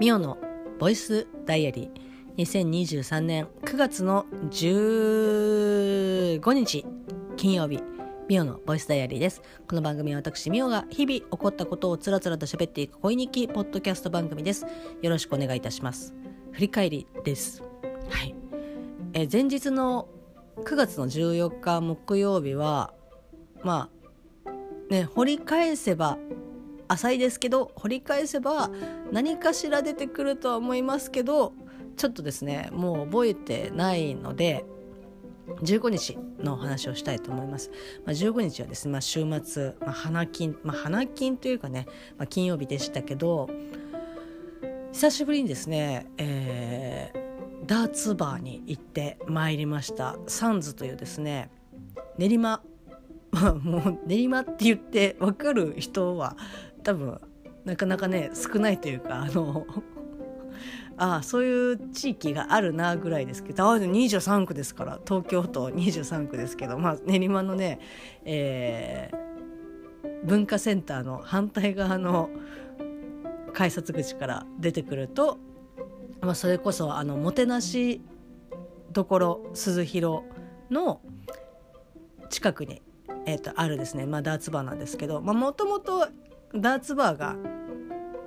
ミオのボイスダイアリー。2023年9月の15日金曜日ミオのボイスダイアリーです。この番組は私ミオが日々起こったことをつらつらと喋っていく恋日記ポッドキャスト番組です。よろしくお願いいたします。振り返りです。はい。え前日の9月の14日木曜日はまあね掘り返せば浅いですけど掘り返せば何かしら出てくるとは思いますけどちょっとですねもう覚えてないので15日のお話をしたいと思います。まあ、15日はですね、まあ、週末、まあ、花金、まあ、花金というかね、まあ、金曜日でしたけど久しぶりにですね、えー、ダーツバーに行ってまいりましたサンズというですね練馬 もう練馬って言って分かる人は多分なかなかね少ないというかあの ああそういう地域があるなぐらいですけど23区ですから東京都23区ですけど、まあ、練馬のね、えー、文化センターの反対側の改札口から出てくると、まあ、それこそあのもてなしどころ鈴広の近くに、えーと、あるですね、まあ、ダーツバーなんですけどもともとダーツバーが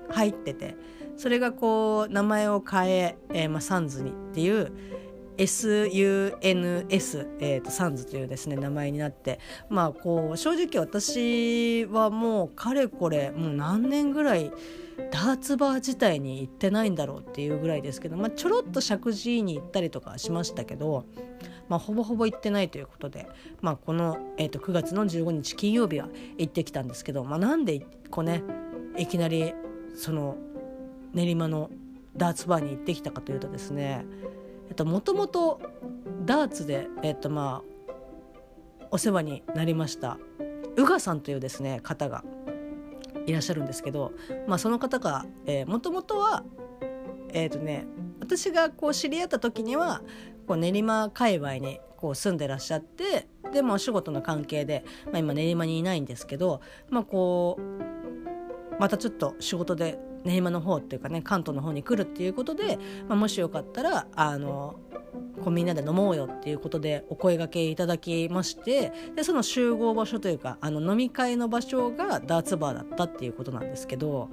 入っててそれがこう名前を変ええー、まあ、サンズにっていう SUNS、えーと、サンズというですね名前になってまあこう正直私はもうかれこれもう何年ぐらいダーツバー自体に行ってないんだろうっていうぐらいですけど、まあ、ちょろっと石神井に行ったりとかしましたけど、まあ、ほぼほぼ行ってないということで、まあ、この、えーと、9月の15日金曜日は行ってきたんですけど、まあ、なんでこうねいきなりその練馬のダーツバーに行ってきたかというとですねもともとダーツで、えっとまあ、お世話になりました宇賀さんというですね方がいらっしゃるんですけど、まあ、その方がもともとはえっ、ー、とね私がこう知り合った時にはこう練馬界隈にこう住んでらっしゃってでもお仕事の関係で、まあ、今練馬にいないんですけど、まあ、こうまたちょっと仕事で練馬の方っていうかね関東の方に来るっていうことで、まあ、もしよかったらあのこうみんなで飲もうよっていうことでお声がけいただきましてでその集合場所というかあの飲み会の場所がダーツバーだったっていうことなんですけど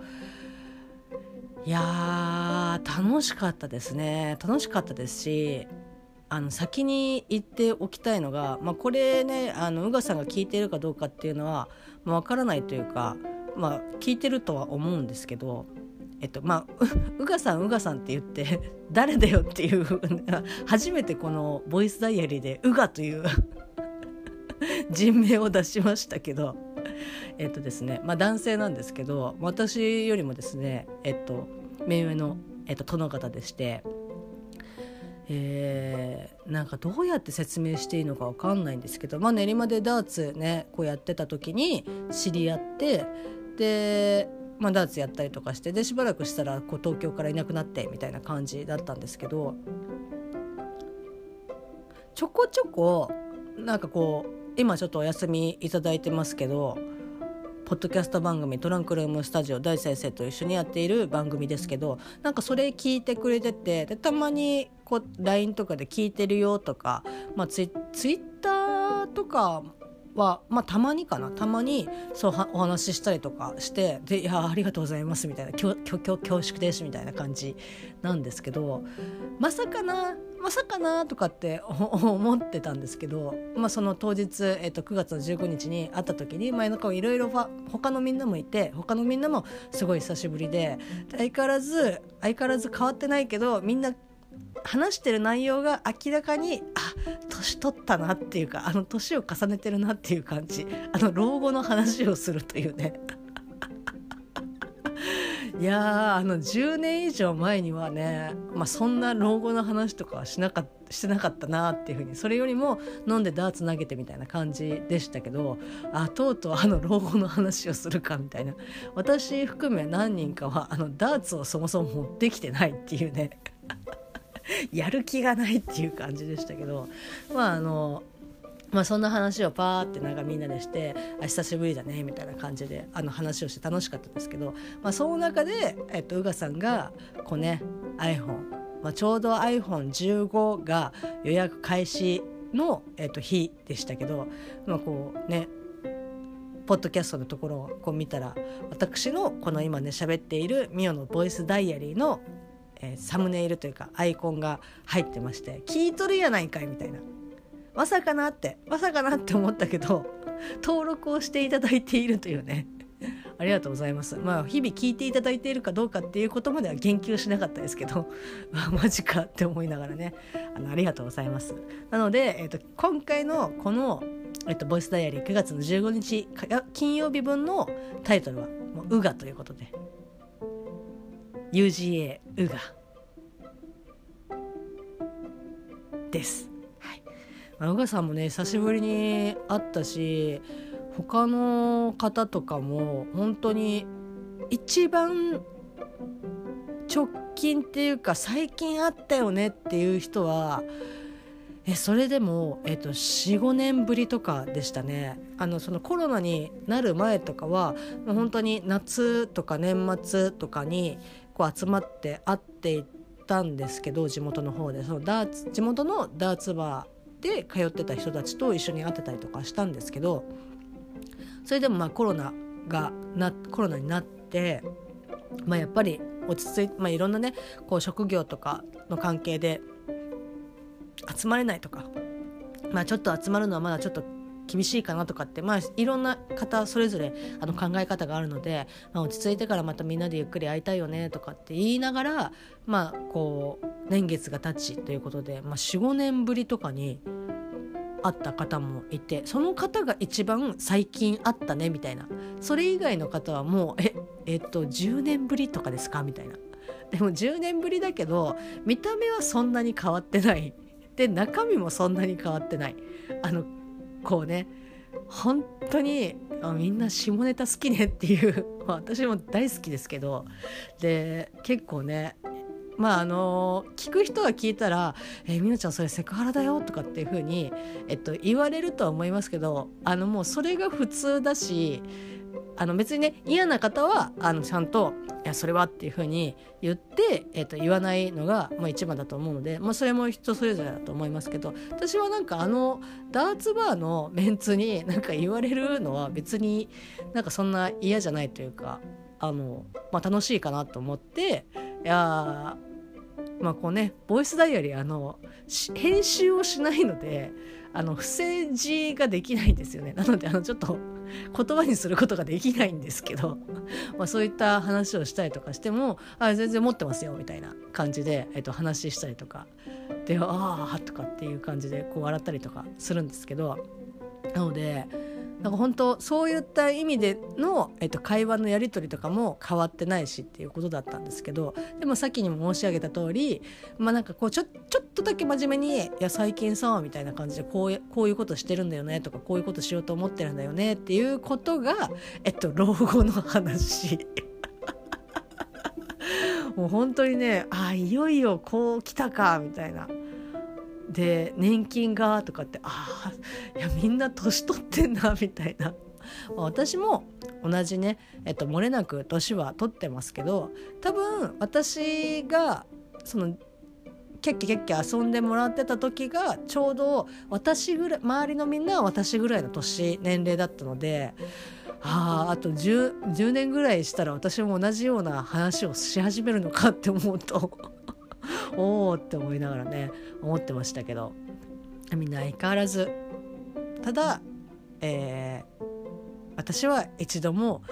いや楽しかったですね。楽しかったですしあの先に言っておきたいのが、まあ、これねあの宇賀さんが聞いてるかどうかっていうのは、まあ、分からないというか、まあ、聞いてるとは思うんですけどえっとまあうがさんうがさんって言って 誰だよっていう初めてこのボイスダイアリーでうがという 人名を出しましたけどえっとですねまあ男性なんですけど私よりもですねえっと目上の、えっと、殿方でして。えー、なんかどうやって説明していいのか分かんないんですけど、まあ、練馬でダーツねこうやってた時に知り合ってでまあ、ダーツやったりとかしてでしばらくしたらこう東京からいなくなってみたいな感じだったんですけどちょこちょこなんかこう今ちょっとお休みいただいてますけどポッドキャスト番組「トランクルームスタジオ」大先生と一緒にやっている番組ですけどなんかそれ聞いてくれててでたまにこう LINE とかで聞いてるよとか、まあ、ツイツイッターとかは、まあ、たまにかな。たまにそうお話ししたりとかしてで「いやありがとうございます」みたいな「恐縮です」みたいな感じなんですけどまさかなまさかなとかって思ってたんですけど、まあ、その当日、えっと、9月の15日に会った時に前の顔いろいろ他のみんなもいて他のみんなもすごい久しぶりで相変わらず相変わらず変わってないけどみんな話してる内容が明らかにあ年取ったなっていうかあの年を重ねてるなっていう感じ。あの老後の話をするというね。いやあの10年以上前にはね、まあ、そんな老後の話とかはしなかしてなかったなっていうふうにそれよりも飲んでダーツ投げてみたいな感じでしたけどあとうとうあの老後の話をするかみたいな。私含め何人かはあのダーツをそもそも持ってきてないっていうね。やる気がないっていう感じでしたけどまああのまあ、そんな話をパーってなんかみんなでして「あ久しぶりだね」みたいな感じであの話をして楽しかったですけど、まあ、その中で、えっと、宇賀さんがこうね iPhone、まあ、ちょうど iPhone15 が予約開始の、えっと、日でしたけど、まあ、こうねポッドキャストのところをこう見たら私のこの今ね喋っているミオのボイスダイアリーの、えー、サムネイルというかアイコンが入ってまして「聞いとるやないかい」みたいなまさかなってまさかなって思ったけど 登録をしていただいているというねありがとうございます。まあ日々聞いていただいているかどうかっていうことまでは言及しなかったですけど、まあ、マジかって思いながらねあのありがとうございます。なので、えーと、今回のこの、えーと、ボイスダイアリー9月の15日金曜日分のタイトルは「もうウガ」ということで UGA ウガです。宇賀さんもね久しぶりに会ったし他の方とかも本当に一番直近っていうか最近会ったよねっていう人はえそれでも、えっと、45年ぶりとかでしたね。あのそのコロナになる前とかは本当に夏とか年末とかにこう集まって会っていったんですけど地元の方で。そのダーツ地元のダーツバーで通ってた人たちと一緒に会ってたりとかしたんですけどそれでもまあコロナがなコロナになって、まあ、やっぱり落ち着いて、まあ、いろんなねこう職業とかの関係で集まれないとか、まあ、ちょっと集まるのはまだちょっと厳しいかなとかってまあいろんな方それぞれあの考え方があるので、まあ、落ち着いてからまたみんなでゆっくり会いたいよねとかって言いながらまあこう年月が経ちということで、まあ、45年ぶりとかに会った方もいてその方が一番最近会ったねみたいな。それ以外の方はもうええっと10年ぶりとかですかみたいな。でも10年ぶりだけど見た目はそんなに変わってない。で中身もそんなに変わってない。あのこうね本当にみんな下ネタ好きねっていう 私も大好きですけどで結構ねまああの聞く人が聞いたら「え、みなちゃんそれセクハラだよ」とかっていうふうに、えっと、言われるとは思いますけどあのもうそれが普通だしあの別にね嫌な方はあのちゃんと「いやそれは」っていうふうに言って、えっと、言わないのが、まあ、一番だと思うので、まあ、それも人それぞれだと思いますけど私はなんかあのダーツバーのメンツになんか言われるのは別になんかそんな嫌じゃないというかあの、まあ、楽しいかなと思っていやまあこうねボイスダイアリーあの編集をしないのであの不正字ができないんですよね。なのであのちょっと言葉にすることができないんですけど、まあ、そういった話をしたりとかしても「あ全然持ってますよ」みたいな感じで、えっと、話したりとかで「ああ」とかっていう感じでこう笑ったりとかするんですけどなのでなんか本当そういった意味での、えっと、会話のやり取りとかも変わってないしっていうことだったんですけどでもさっきにも申し上げた通りまあなんかこうちょちょっとだけ真面目に「いや最近さ」みたいな感じでこうこういうことしてるんだよねとかこういうことしようと思ってるんだよねっていうことが、えっと、老後の話。もう本当にねあいよいよこう来たかみたいなで年金がとかってああいやみんな年取ってんなみたいな。私も同じね、えっと、漏れなく年は取ってますけど多分私がそのキャッキャキャッキャ遊んでもらってた時がちょうど私ぐらい周りのみんなは私ぐらいの年年齢だったのであああと 10, 10年ぐらいしたら私も同じような話をし始めるのかって思うと おおって思いながらね思ってましたけど。みんな相変わらず。ただ、えー、私は一度も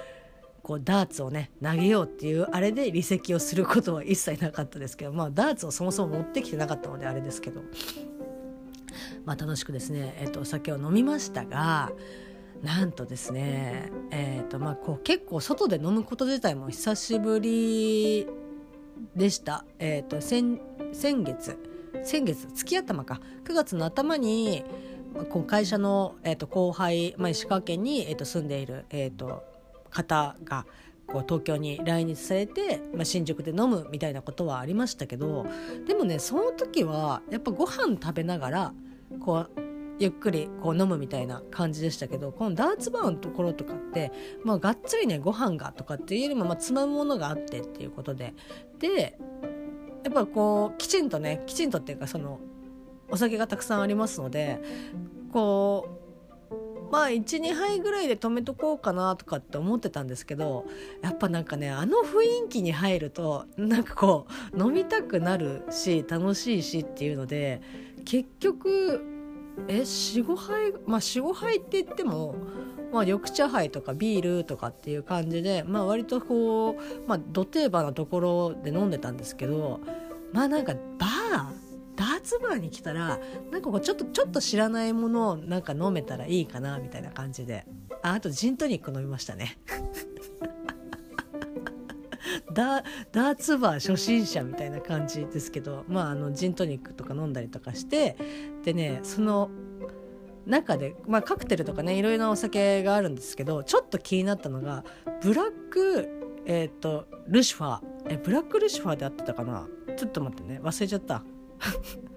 こうダーツをね投げようっていうあれで離席をすることは一切なかったですけどまあダーツをそもそも持ってきてなかったのであれですけど。まあ楽しくですね、えー、とお酒を飲みましたがなんとですねえっ、ー、とまあこう結構外で飲むこと自体も久しぶりでした。えっ、ー、と先先月先月月頭か9月の頭にこう会社の、えーと、後輩、まあ、石川県に、えーと、住んでいる、えーと、方がこう東京に来日されて、まあ、新宿で飲むみたいなことはありましたけどでもねその時はやっぱご飯食べながらこうゆっくりこう飲むみたいな感じでしたけどこのダーツバーのところとかって、まあ、がっつりねご飯がとかっていうよりも、まあ、つまむものがあってっていうことで。でやっぱこうきちんとねきちんとっていうかそのお酒がたくさんありますのでこうまあ12杯ぐらいで止めとこうかなとかって思ってたんですけどやっぱなんかねあの雰囲気に入るとなんかこう飲みたくなるし楽しいしっていうので結局え45杯まあ45杯って言ってもまあ、緑茶杯とかビールとかっていう感じで、まあ、割とこう、まあ、ど定番なところで飲んでたんですけどまあなんかバーダーツバーに来たらなんかこうちょっとちょっと知らないものをなんか飲めたらいいかなみたいな感じで。ああとジントニック飲みましたね。ダーツバー初心者みたいな感じですけどまああのジントニックとか飲んだりとかしてでねその中で、まあ、カクテルとかねいろいろなお酒があるんですけどちょっと気になったのがブラックえ、ー、とルシファー。えブラックルシファーであってたかな？ちょっと待ってね忘れちゃった。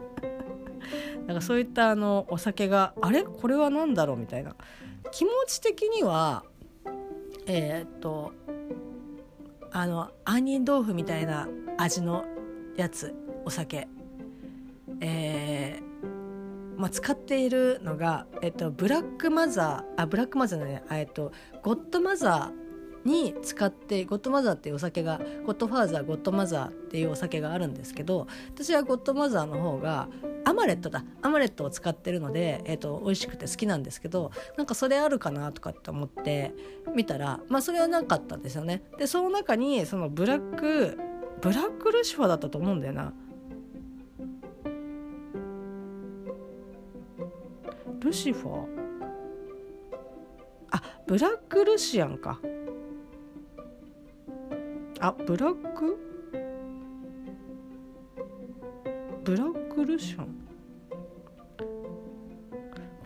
なんかそういったあのお酒があれ？これは何だろう？みたいな。気持ち的にはえっ、とあの杏仁豆腐みたいな味のやつお酒。えー、まあ、使っているのが、えっと、ブラックマザーあブラックマザーねえっとゴッドマザーに使ってゴッドマザーっていうお酒がゴッドファーザーゴッドマザーっていうお酒があるんですけど私はゴッドマザーの方がアマレットだアマレットを使ってるので、えーと、美味しくて好きなんですけどなんかそれあるかなとかって思って見たらまあそれはなかったんですよね。でその中にそのブラックブラックルシファーだったと思うんだよな。ルシファー？あブラックルシアンかあブラック？ブラックルシャン？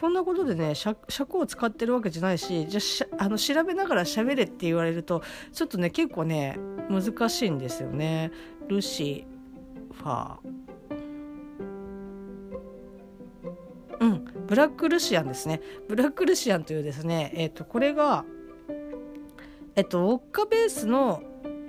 こんなことでね尺を使ってるわけじゃないしじゃあの調べながら喋れって言われるとちょっとね結構ね難しいんですよね。ルシファー。うんブラックルシアンですね。ブラックルシアンというですねえっ、ー、とこれがえっ、とウォッカベースの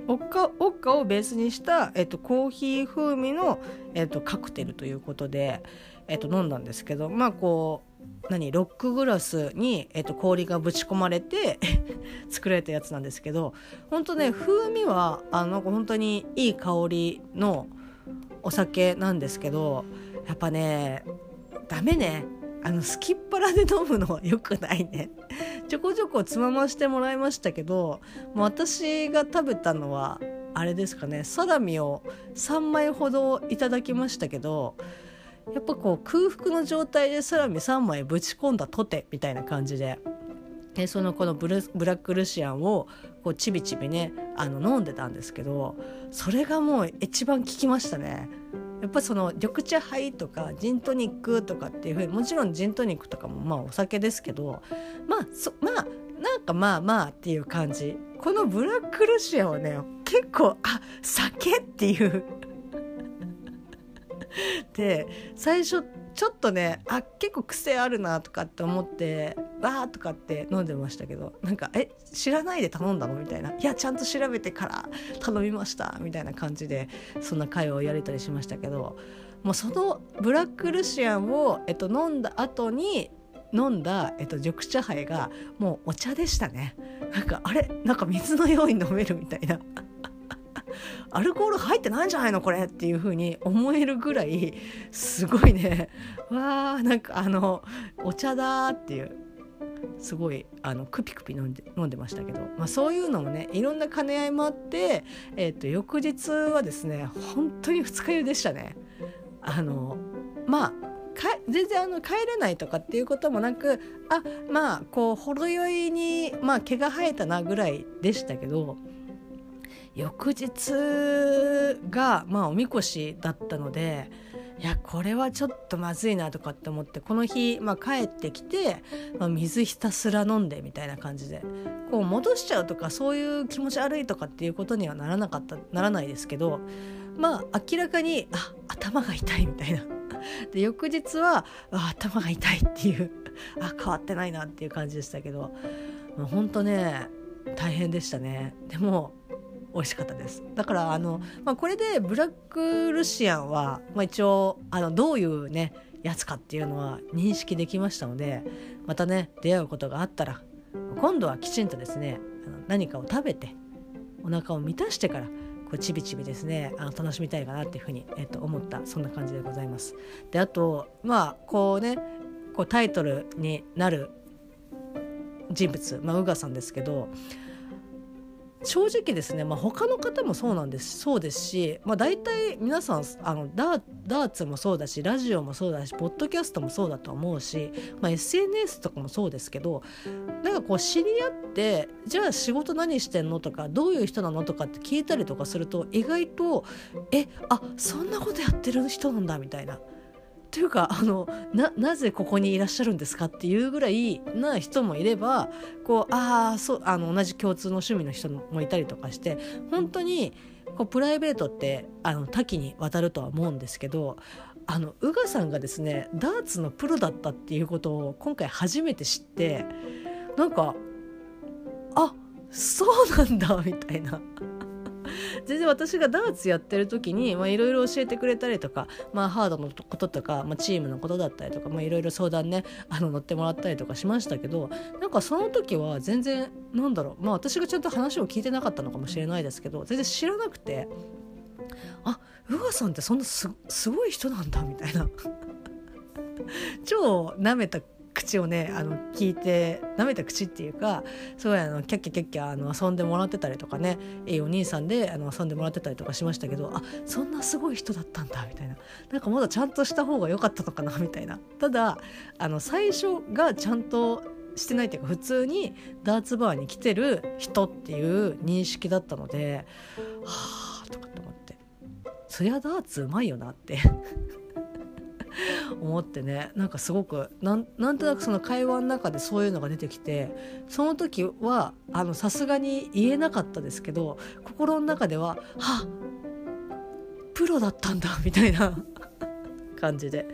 オッカオッカをベースにした、えっと、コーヒー風味の、えっと、カクテルということで、えっと、飲んだんですけどまあこう何ロックグラスに、えっと、氷がぶち込まれて 作られたやつなんですけど本当ね風味はあの本当にいい香りのお酒なんですけどやっぱねダメね。あのすきっ腹で飲むのは良くないね ちょこちょこつまましてもらいましたけど私が食べたのはあれですかねサラミを3枚ほどいただきましたけどやっぱこう空腹の状態でサラミ3枚ぶち込んだとてみたいな感じででそのこのブラックルシアンをこうちびちびねあの飲んでたんですけどそれがもう一番効きましたね。やっぱその緑茶杯とかジントニックとかっていうふうにもちろんジントニックとかもまあお酒ですけどまあそまあなんかまあまあっていう感じ。このブラックルシアはね結構あ酒っていう。で最初ちょっとねあ結構癖あるなとかって思ってわーとかって飲んでましたけどなんか「え知らないで頼んだの?」みたいな「いやちゃんと調べてから頼みました」みたいな感じでそんな会話をやれたりしましたけどもうそのブラックルシアンを、えっと、飲んだ後に飲んだ、えっと、緑茶杯がもうお茶でしたね。なんかあれ？なんか水のように飲めるみたいな。アルコール入ってないんじゃないのこれっていう風に思えるぐらいすごいね わーなんかあのお茶だっていうすごいあのクピクピ飲んで飲んでましたけど、まあ、そういうのもねいろんな兼ね合いもあって、えー、と翌日はですね本当に二日酔いでしたね。あのまあ全然あの帰れないとかっていうこともなくあまあこうほろ酔いに、まあ、毛が生えたなぐらいでしたけど翌日がまあおみこしだったのでいやこれはちょっとまずいなとかって思ってこの日、まあ、帰ってきて、まあ、水ひたすら飲んでみたいな感じでこう戻しちゃうとかそういう気持ち悪いとかっていうことにはならなかったならないですけどまあ明らかにあ頭が痛いみたいな。で翌日は頭が痛いっていうあ変わってないなっていう感じでしたけどもうほんとね大変でしたね。でも美味しかったですだからあの、まあ、これでブラックルシアンは、まあ、一応あのどういうねやつかっていうのは認識できましたのでまたね出会うことがあったら今度はきちんとですね何かを食べてお腹を満たしてからこうちびちびですねあの楽しみたいかなっていうふうに、えー、と思ったそんな感じでございます。であとまあこうねこうタイトルになる人物、まあ、ウガさんですけど正直ですね、まあ、他の方もそうなんですそうですし、まあ、大体皆さんあのダーツもそうだしラジオもそうだしポッドキャストもそうだと思うし、まあ、SNS とかもそうですけどなんかこう知り合ってじゃあ仕事何してんのとかどういう人なのとかって聞いたりとかすると意外とえあそんなことやってる人なんだみたいな。というかあのななぜここにいらっしゃるんですかっていうぐらいな人もいればこうあそうあの同じ共通の趣味の人もいたりとかして本当にこうプライベートってあの多岐にわたるとは思うんですけどあの宇賀さんがですねダーツのプロだったっていうことを今回初めて知ってなんかあそうなんだみたいな。全然私がダーツやってる時にいろいろ教えてくれたりとか、まあ、ハードのこととか、まあ、チームのことだったりとかいろいろ相談ねあの乗ってもらったりとかしましたけどなんかその時は全然なんだろうまあ私がちゃんと話を聞いてなかったのかもしれないですけど全然知らなくてあ宇賀さんってそんなすごい人なんだみたいな。超舐めた口をねあの聞いて舐めた口っていうかすごいあのキャッキャキャッキャあの遊んでもらってたりとかねいいお兄さんであの遊んでもらってたりとかしましたけどあそんなすごい人だったんだみたいな。なんかまだちゃんとした方が良かったのかなみたいな。ただあの最初がちゃんとしてないっていうか普通にダーツバーに来てる人っていう認識だったのではあとかって思って。そりゃダーツうまいよなって。思ってね。なんかすごくなんなんとなくその会話の中でそういうのが出てきてその時はさすがに言えなかったですけど心の中では「はプロだったんだ」みたいな感じで。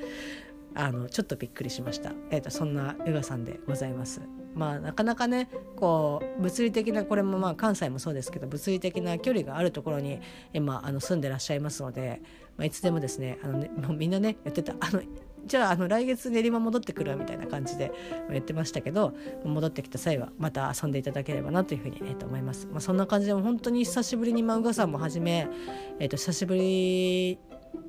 あのちょっとびっくりしました、えーと、そんなヨガさんでございます。まあなかなかねこう物理的なこれもまあ関西もそうですけど物理的な距離があるところに今あの住んでらっしゃいますので、まあ、いつでもですねあのねもうみんなねやってたあのじゃああの来月練馬戻ってくるみたいな感じで言ってましたけど戻ってきた際はまた遊んでいただければなというふうに、えー、と思います。まあ、そんな感じで本当に久しぶりにまあ宇賀さんもはじめ、えー、と久しぶり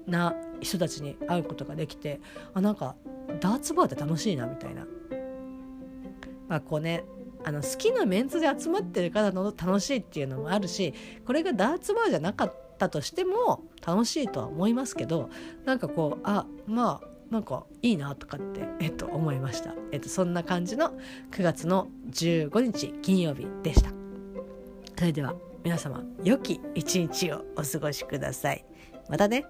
な人たちに会うことができてあなんかダーツバーって楽しいなみたいな。まあこうねあの好きなメンツで集まってるからの楽しいっていうのもあるしこれがダーツバーじゃなかったとしても楽しいとは思いますけどなんかこうあまあなんかいいなとかって、えっと、思いました、えっと、そんな感じの9月の15日金曜日でした。それでは皆様良き一日をお過ごしください。またね。